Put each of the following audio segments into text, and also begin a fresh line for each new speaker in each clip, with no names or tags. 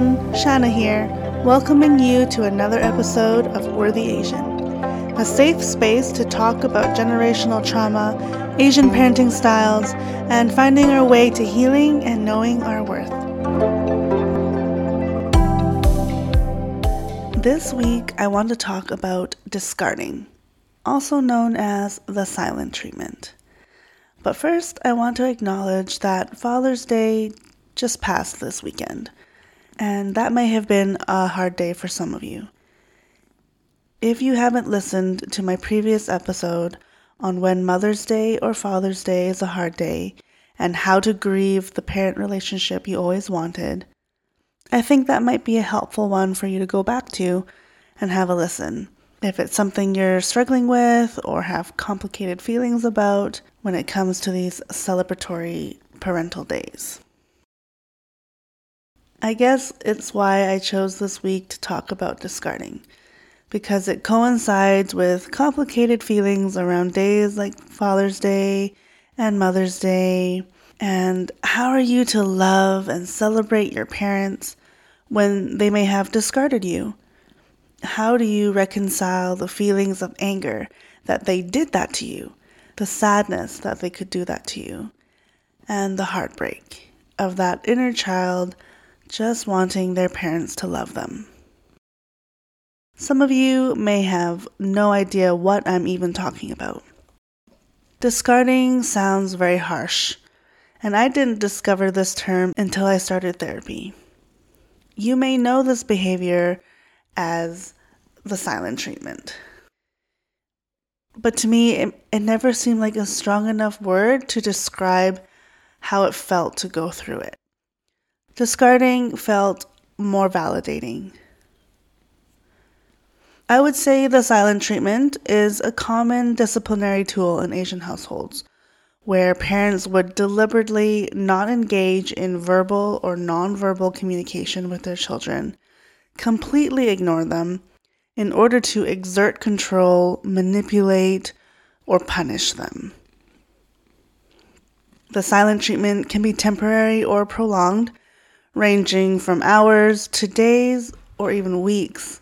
everyone, here, welcoming you to another episode of Worthy Asian, a safe space to talk about generational trauma, Asian parenting styles, and finding our way to healing and knowing our worth. This week, I want to talk about discarding, also known as the silent treatment. But first, I want to acknowledge that Father's Day just passed this weekend, and that may have been a hard day for some of you. If you haven't listened to my previous episode on when Mother's Day or Father's Day is a hard day and how to grieve the parent relationship you always wanted, I think that might be a helpful one for you to go back to and have a listen. If it's something you're struggling with or have complicated feelings about when it comes to these celebratory parental days. I guess it's why I chose this week to talk about discarding, because it coincides with complicated feelings around days like Father's Day and Mother's Day. And how are you to love and celebrate your parents when they may have discarded you? How do you reconcile the feelings of anger that they did that to you, the sadness that they could do that to you, and the heartbreak of that inner child just wanting their parents to love them? Some of you may have no idea what I'm even talking about. Discarding sounds very harsh, and I didn't discover this term until I started therapy. You may know this behavior as the silent treatment. But to me, it, it never seemed like a strong enough word to describe how it felt to go through it. Discarding felt more validating. I would say the silent treatment is a common disciplinary tool in Asian households where parents would deliberately not engage in verbal or nonverbal communication with their children, completely ignore them in order to exert control, manipulate, or punish them. The silent treatment can be temporary or prolonged, ranging from hours to days or even weeks.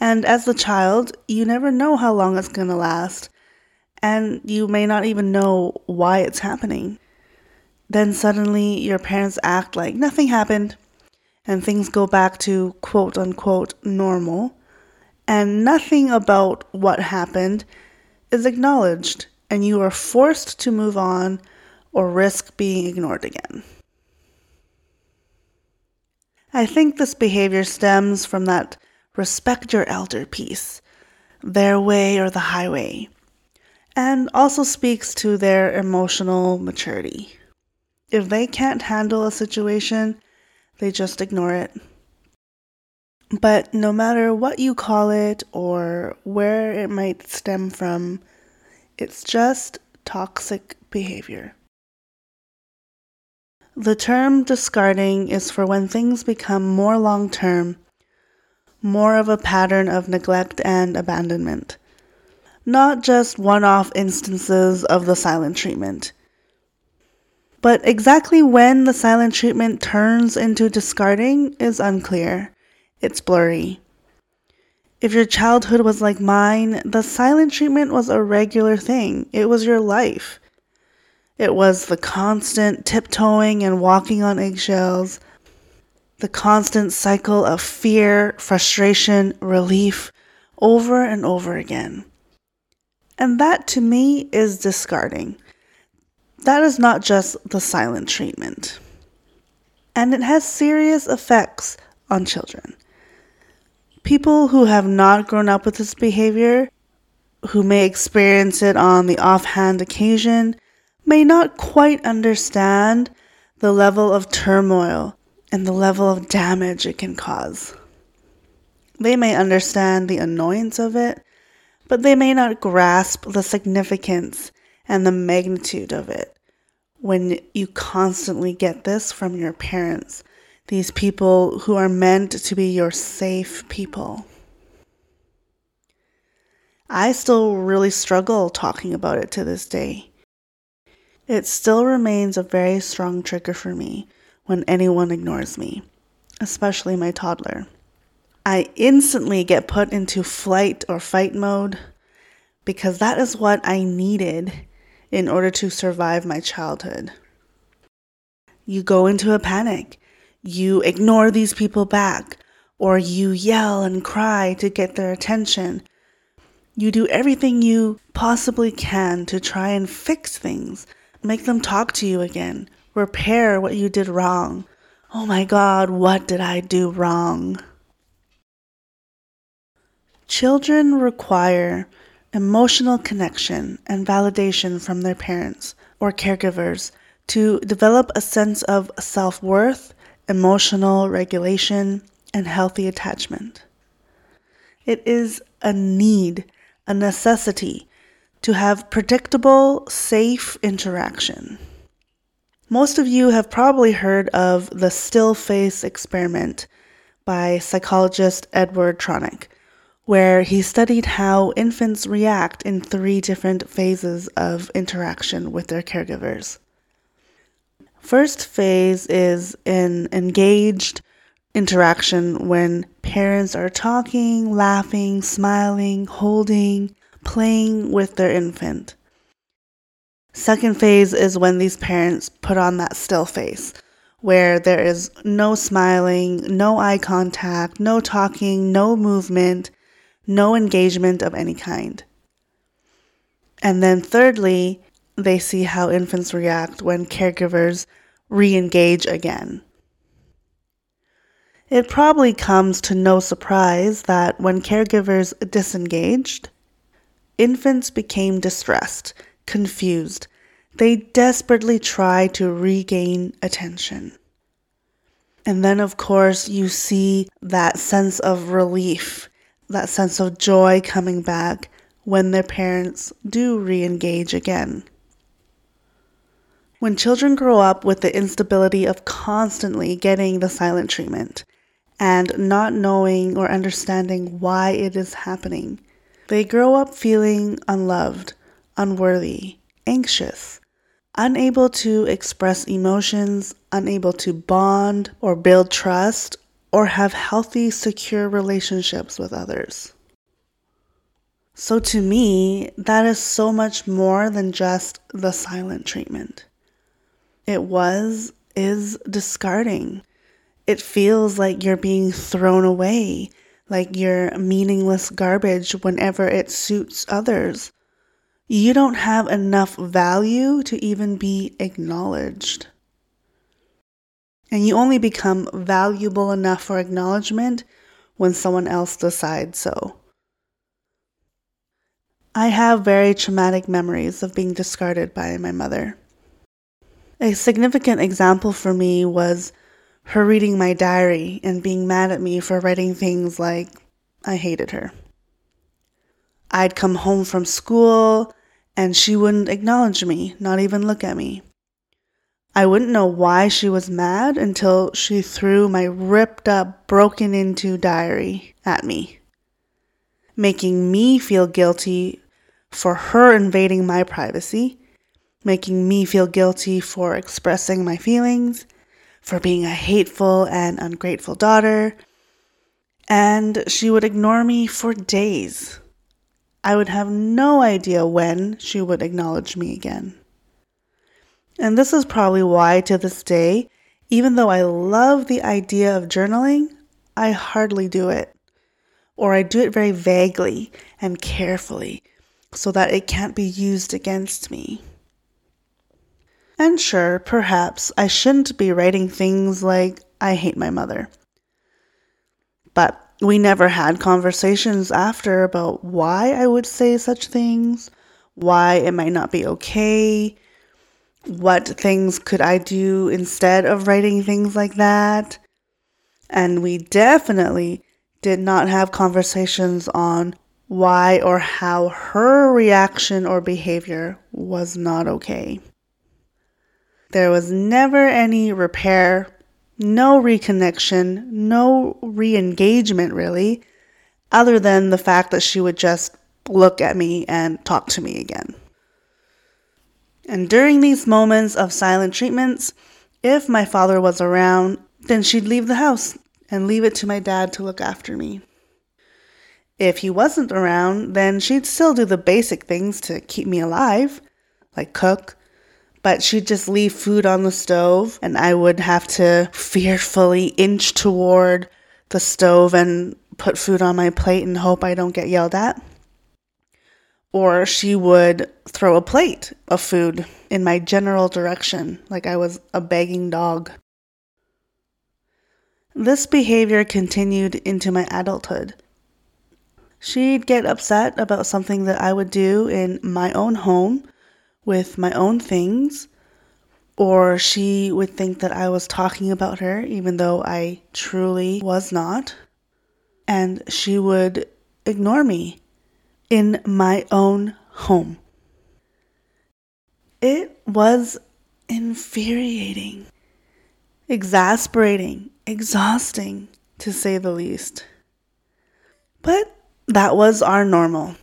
And as a child, you never know how long it's going to last and you may not even know why it's happening. Then suddenly your parents act like nothing happened and things go back to quote unquote normal, and nothing about what happened is acknowledged, and you are forced to move on or risk being ignored again. I think this behavior stems from that respect your elder piece, their way or the highway and also speaks to their emotional maturity. If they can't handle a situation, they just ignore it. But no matter what you call it or where it might stem from, it's just toxic behavior. The term discarding is for when things become more long term, more of a pattern of neglect and abandonment not just one off instances of the silent treatment. But exactly when the silent treatment turns into discarding is unclear. It's blurry. If your childhood was like mine, the silent treatment was a regular thing. It was your life. It was the constant tiptoeing and walking on eggshells, the constant cycle of fear, frustration, relief over and over again. And that to me is discarding. That is not just the silent treatment. And it has serious effects on children. People who have not grown up with this behavior, who may experience it on the offhand occasion, may not quite understand the level of turmoil and the level of damage it can cause. They may understand the annoyance of it, but they may not grasp the significance and the magnitude of it when you constantly get this from your parents, these people who are meant to be your safe people. I still really struggle talking about it to this day. It still remains a very strong trigger for me when anyone ignores me. especially my toddler. I instantly get put into flight or fight mode because that is what I needed in order to survive my childhood. You go into a panic. You ignore these people back, or you yell and cry to get their attention. You do everything you possibly can to try and fix things, make them talk to you again, repair what you did wrong. Oh my God, what did I do wrong? Children require emotional connection and validation from their parents or caregivers to develop a sense of self worth, emotional regulation, and healthy attachment. It is a need, a necessity, to have predictable, safe interaction. Most of you have probably heard of the still face experiment by psychologist Edward Tronick where he studied how infants react in three different phases of interaction with their caregivers. First phase is an engaged interaction when parents are talking, laughing, smiling, holding, playing with their infant. Second phase is when these parents put on that still face, where there is no smiling, no eye contact, no talking, no movement, no engagement of any kind. And then, thirdly, they see how infants react when caregivers re engage again. It probably comes to no surprise that when caregivers disengaged, infants became distressed, confused. They desperately try to regain attention. And then, of course, you see that sense of relief that sense of joy coming back when their parents do re engage again. When children grow up with the instability of constantly getting the silent treatment and not knowing or understanding why it is happening, they grow up feeling unloved, unworthy, anxious, unable to express emotions, unable to bond or build trust or have healthy, secure relationships with others. So, to me, that is so much more than just the silent treatment. It was, is discarding. It feels like you're being thrown away, like you're meaningless garbage whenever it suits others. You don't have enough value to even be acknowledged. And you only become valuable enough for acknowledgement when someone else decides so. I have very traumatic memories of being discarded by my mother. A significant example for me was her reading my diary and being mad at me for writing things like, I hated her. I'd come home from school and she wouldn't acknowledge me, not even look at me. I wouldn't know why she was mad until she threw my ripped up, broken into diary at me, making me feel guilty for her invading my privacy, making me feel guilty for expressing my feelings, for being a hateful and ungrateful daughter. And she would ignore me for days. I would have no idea when she would acknowledge me again. And this is probably why, to this day, even though I love the idea of journaling, I hardly do it. Or I do it very vaguely and carefully so that it can't be used against me. And sure, perhaps I shouldn't be writing things like, I hate my mother. But we never had conversations after about why I would say such things, why it might not be okay, what things could I do instead of writing things like that? And we definitely did not have conversations on why or how her reaction or behavior was not okay. There was never any repair, no reconnection, no re engagement really, other than the fact that she would just look at me and talk to me again. And during these moments of silent treatments, if my father was around, then she'd leave the house and leave it to my dad to look after me. If he wasn't around, then she'd still do the basic things to keep me alive, like cook, but she'd just leave food on the stove, and I would have to fearfully inch toward the stove and put food on my plate and hope I don't get yelled at. Or she would throw a plate of food in my general direction, like I was a begging dog. This behavior continued into my adulthood. She'd get upset about something that I would do in my own home with my own things, or she would think that I was talking about her, even though I truly was not. And she would ignore me in my own home. It was infuriating, exasperating, exhausting, to say the least. But that was our normal.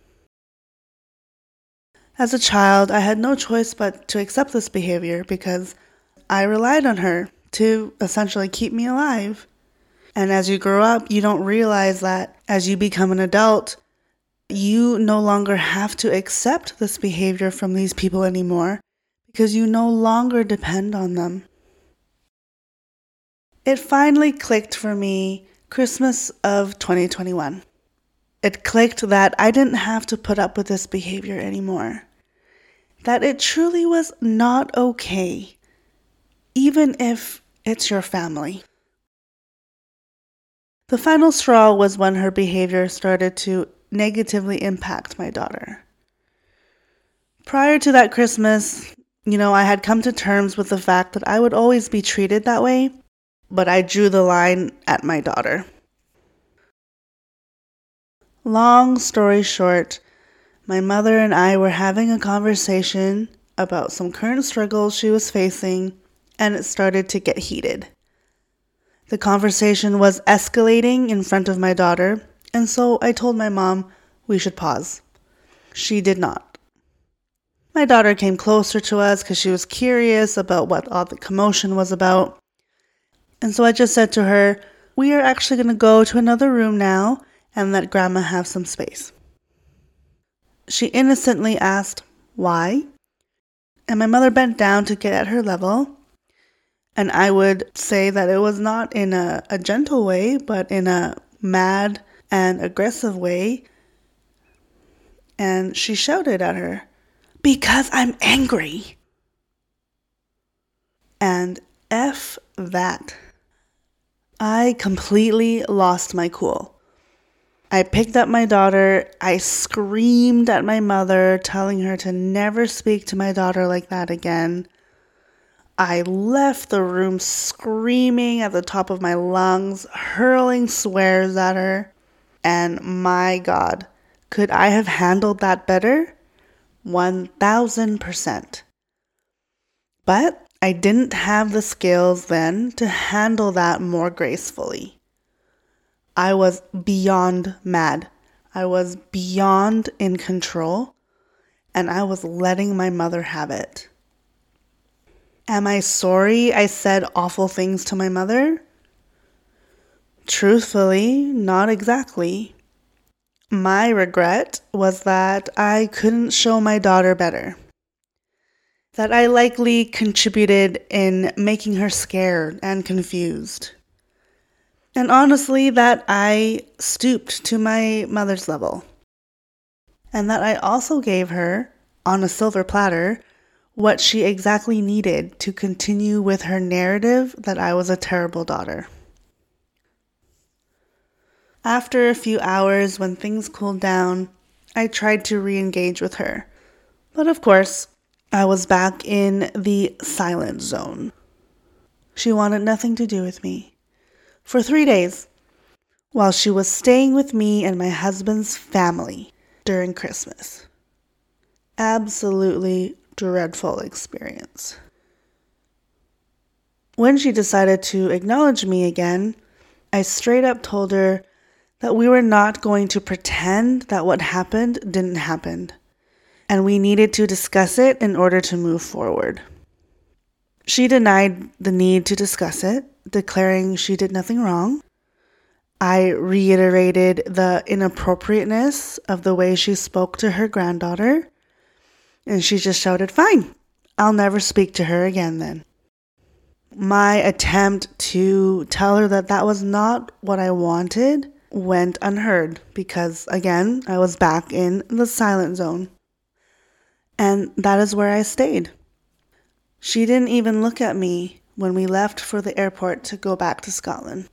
As a child, I had no choice but to accept this behavior because I relied on her to essentially keep me alive. And as you grow up, you don't realize that as you become an adult, you no longer have to accept this behavior from these people anymore because you no longer depend on them. It finally clicked for me Christmas of 2021. It clicked that I didn't have to put up with this behavior anymore. That it truly was not okay, even if it's your family. The final straw was when her behavior started to negatively impact my daughter. Prior to that Christmas, you know, I had come to terms with the fact that I would always be treated that way, but I drew the line at my daughter. Long story short, my mother and I were having a conversation about some current struggles she was facing, and it started to get heated. The conversation was escalating in front of my daughter, and so I told my mom we should pause. She did not. My daughter came closer to us because she was curious about what all the commotion was about. And so I just said to her, We are actually going to go to another room now and let Grandma have some space. She innocently asked, Why? And my mother bent down to get at her level. And I would say that it was not in a, a gentle way, but in a mad and aggressive way. And she shouted at her, Because I'm angry. And F that. I completely lost my cool. I picked up my daughter. I screamed at my mother, telling her to never speak to my daughter like that again. I left the room screaming at the top of my lungs, hurling swears at her. And my God, could I have handled that better? 1000%. But I didn't have the skills then to handle that more gracefully. I was beyond mad. I was beyond in control, and I was letting my mother have it. Am I sorry I said awful things to my mother? Truthfully, not exactly. My regret was that I couldn't show my daughter better. That I likely contributed in making her scared and confused. And honestly, that I stooped to my mother's level. And that I also gave her, on a silver platter, what she exactly needed to continue with her narrative that I was a terrible daughter. After a few hours, when things cooled down, I tried to re engage with her. But of course, I was back in the silent zone. She wanted nothing to do with me for three days while she was staying with me and my husband's family during Christmas. Absolutely dreadful experience. When she decided to acknowledge me again, I straight up told her that we were not going to pretend that what happened didn't happen, and we needed to discuss it in order to move forward. She denied the need to discuss it declaring she did nothing wrong. I reiterated the inappropriateness of the way she spoke to her granddaughter, and she just shouted, Fine, I'll never speak to her again then. My attempt to tell her that that was not what I wanted went unheard because, again, I was back in the silent zone. And that is where I stayed. She didn't even look at me when we left for the airport to go back to Scotland.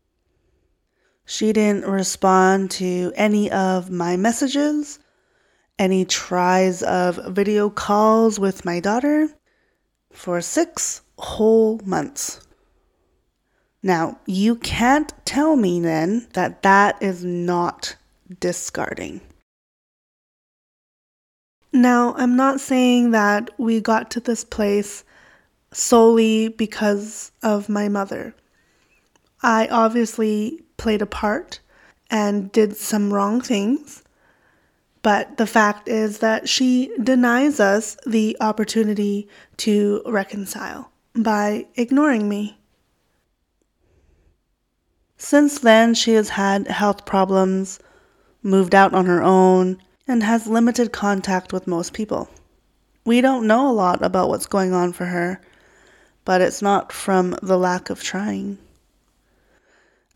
She didn't respond to any of my messages, any tries of video calls with my daughter for six whole months. Now, you can't tell me then that that is not discarding. Now, I'm not saying that we got to this place solely because of my mother. I obviously played a part and did some wrong things, but the fact is that she denies us the opportunity to reconcile by ignoring me. Since then, she has had health problems, moved out on her own, and has limited contact with most people. We don't know a lot about what's going on for her, but it's not from the lack of trying.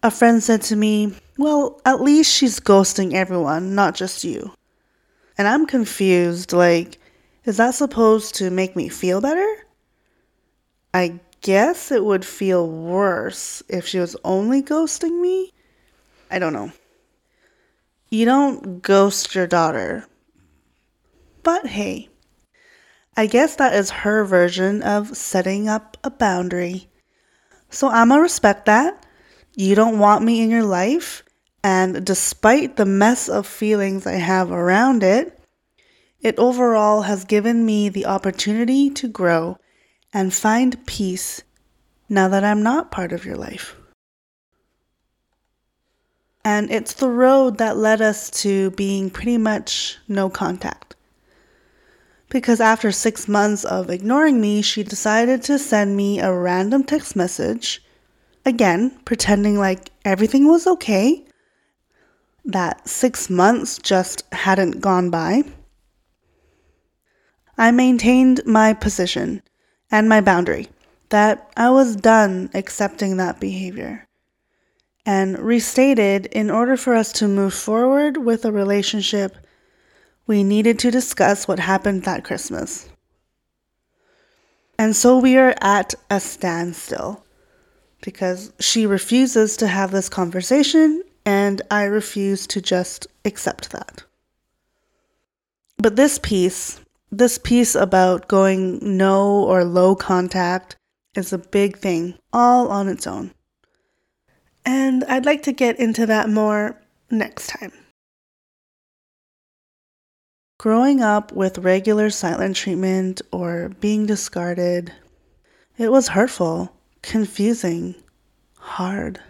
A friend said to me, Well, at least she's ghosting everyone, not just you. And I'm confused like, is that supposed to make me feel better? I guess it would feel worse if she was only ghosting me. I don't know. You don't ghost your daughter. But hey, I guess that is her version of setting up a boundary. So I'ma respect that. You don't want me in your life, and despite the mess of feelings I have around it, it overall has given me the opportunity to grow and find peace now that I'm not part of your life. And it's the road that led us to being pretty much no contact. Because after six months of ignoring me, she decided to send me a random text message, again, pretending like everything was okay, that six months just hadn't gone by. I maintained my position and my boundary that I was done accepting that behavior and restated in order for us to move forward with a relationship, we needed to discuss what happened that Christmas. And so we are at a standstill because she refuses to have this conversation and I refuse to just accept that. But this piece, this piece about going no or low contact, is a big thing all on its own. And I'd like to get into that more next time. Growing up with regular silent treatment or being discarded, it was hurtful, confusing, hard.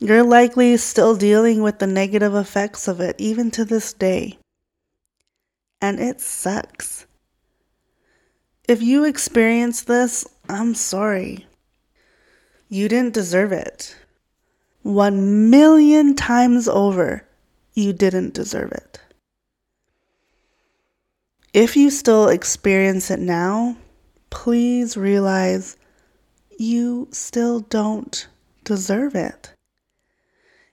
You're likely still dealing with the negative effects of it even to this day. And it sucks. If you experience this, I'm sorry. You didn't deserve it. One million times over, you didn't deserve it. If you still experience it now, please realize you still don't deserve it.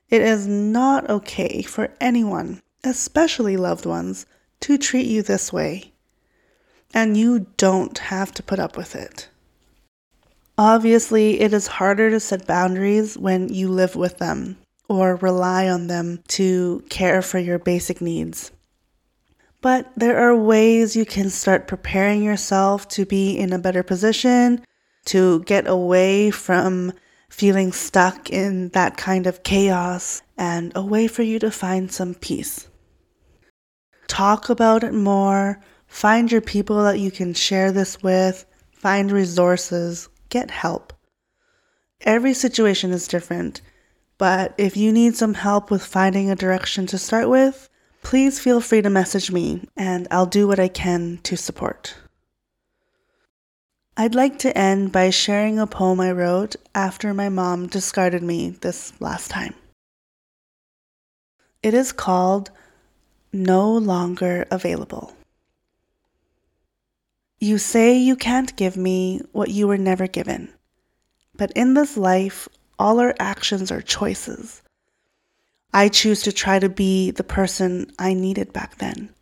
It is not okay for anyone, especially loved ones, to treat you this way. And you don't have to put up with it. Obviously, it is harder to set boundaries when you live with them or rely on them to care for your basic needs. But there are ways you can start preparing yourself to be in a better position, to get away from feeling stuck in that kind of chaos, and a way for you to find some peace. Talk about it more, find your people that you can share this with, find resources, get help. Every situation is different, but if you need some help with finding a direction to start with, please feel free to message me and I'll do what I can to support. I'd like to end by sharing a poem I wrote after my mom discarded me this last time. It is called No Longer Available. You say you can't give me what you were never given. But in this life, all our actions are choices. I choose to try to be the person I needed back then.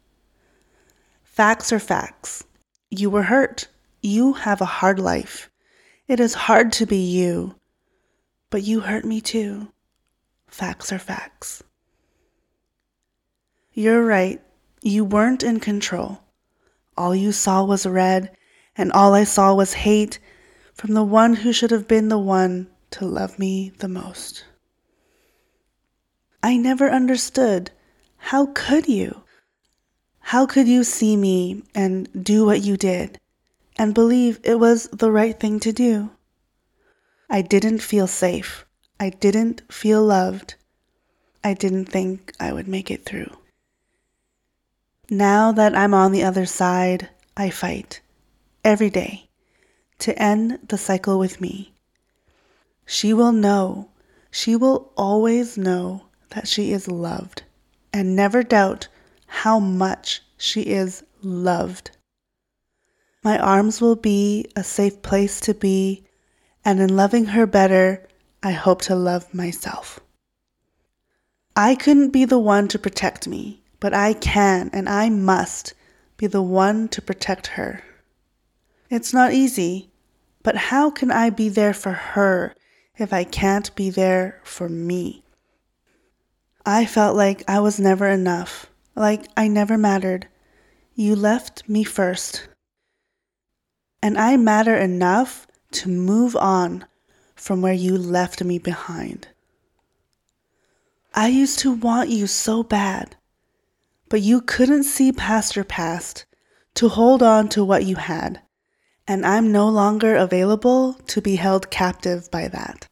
Facts are facts. You were hurt. You have a hard life. It is hard to be you. But you hurt me too. Facts are facts. You're right. You weren't in control. All you saw was red, and all I saw was hate from the one who should have been the one to love me the most. I never understood. How could you? How could you see me and do what you did and believe it was the right thing to do? I didn't feel safe. I didn't feel loved. I didn't think I would make it through. Now that I'm on the other side, I fight every day to end the cycle with me. She will know, she will always know that she is loved and never doubt how much she is loved. My arms will be a safe place to be, and in loving her better, I hope to love myself. I couldn't be the one to protect me, but I can and I must be the one to protect her. It's not easy, but how can I be there for her if I can't be there for me? I felt like I was never enough, like I never mattered. You left me first. And I matter enough to move on from where you left me behind. I used to want you so bad, but you couldn't see past your past to hold on to what you had, and I'm no longer available to be held captive by that.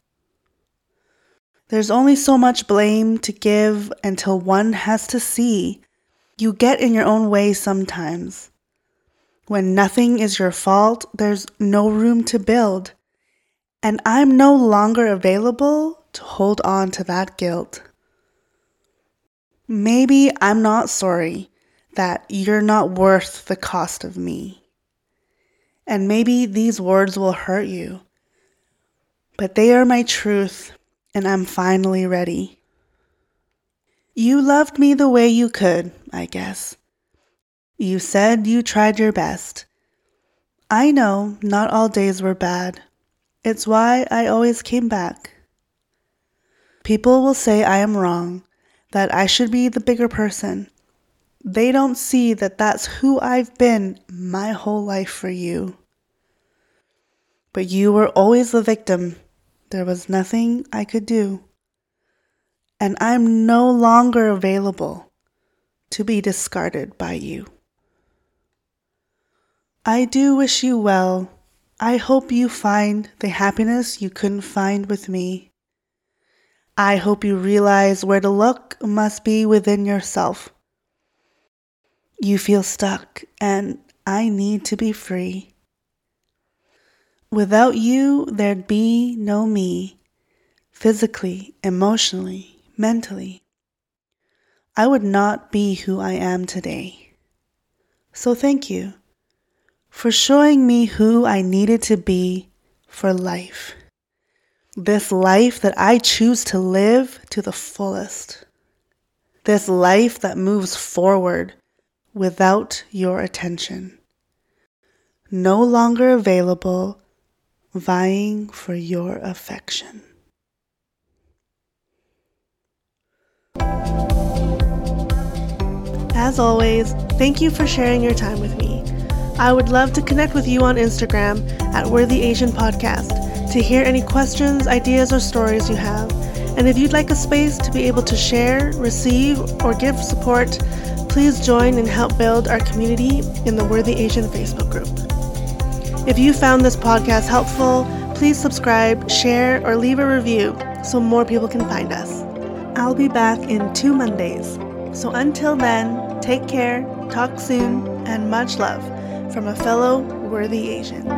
There's only so much blame to give until one has to see. You get in your own way sometimes. When nothing is your fault, there's no room to build. And I'm no longer available to hold on to that guilt. Maybe I'm not sorry that you're not worth the cost of me. And maybe these words will hurt you, but they are my truth and I'm finally ready. You loved me the way you could, I guess. You said you tried your best. I know not all days were bad. It's why I always came back. People will say I am wrong, that I should be the bigger person. They don't see that that's who I've been my whole life for you. But you were always the victim there was nothing I could do. And I'm no longer available to be discarded by you. I do wish you well. I hope you find the happiness you couldn't find with me. I hope you realize where to look must be within yourself. You feel stuck, and I need to be free. Without you, there'd be no me, physically, emotionally, mentally. I would not be who I am today. So thank you for showing me who I needed to be for life. This life that I choose to live to the fullest. This life that moves forward without your attention. No longer available vying for your affection.
As always, thank you for sharing your time with me. I would love to connect with you on Instagram at Worthy Asian Podcast to hear any questions, ideas, or stories you have. And if you'd like a space to be able to share, receive, or give support, please join and help build our community in the Worthy Asian Facebook group. If you found this podcast helpful, please subscribe, share, or leave a review so more people can find us. I'll be back in two Mondays. So until then, take care, talk soon, and much love from a fellow worthy Asian.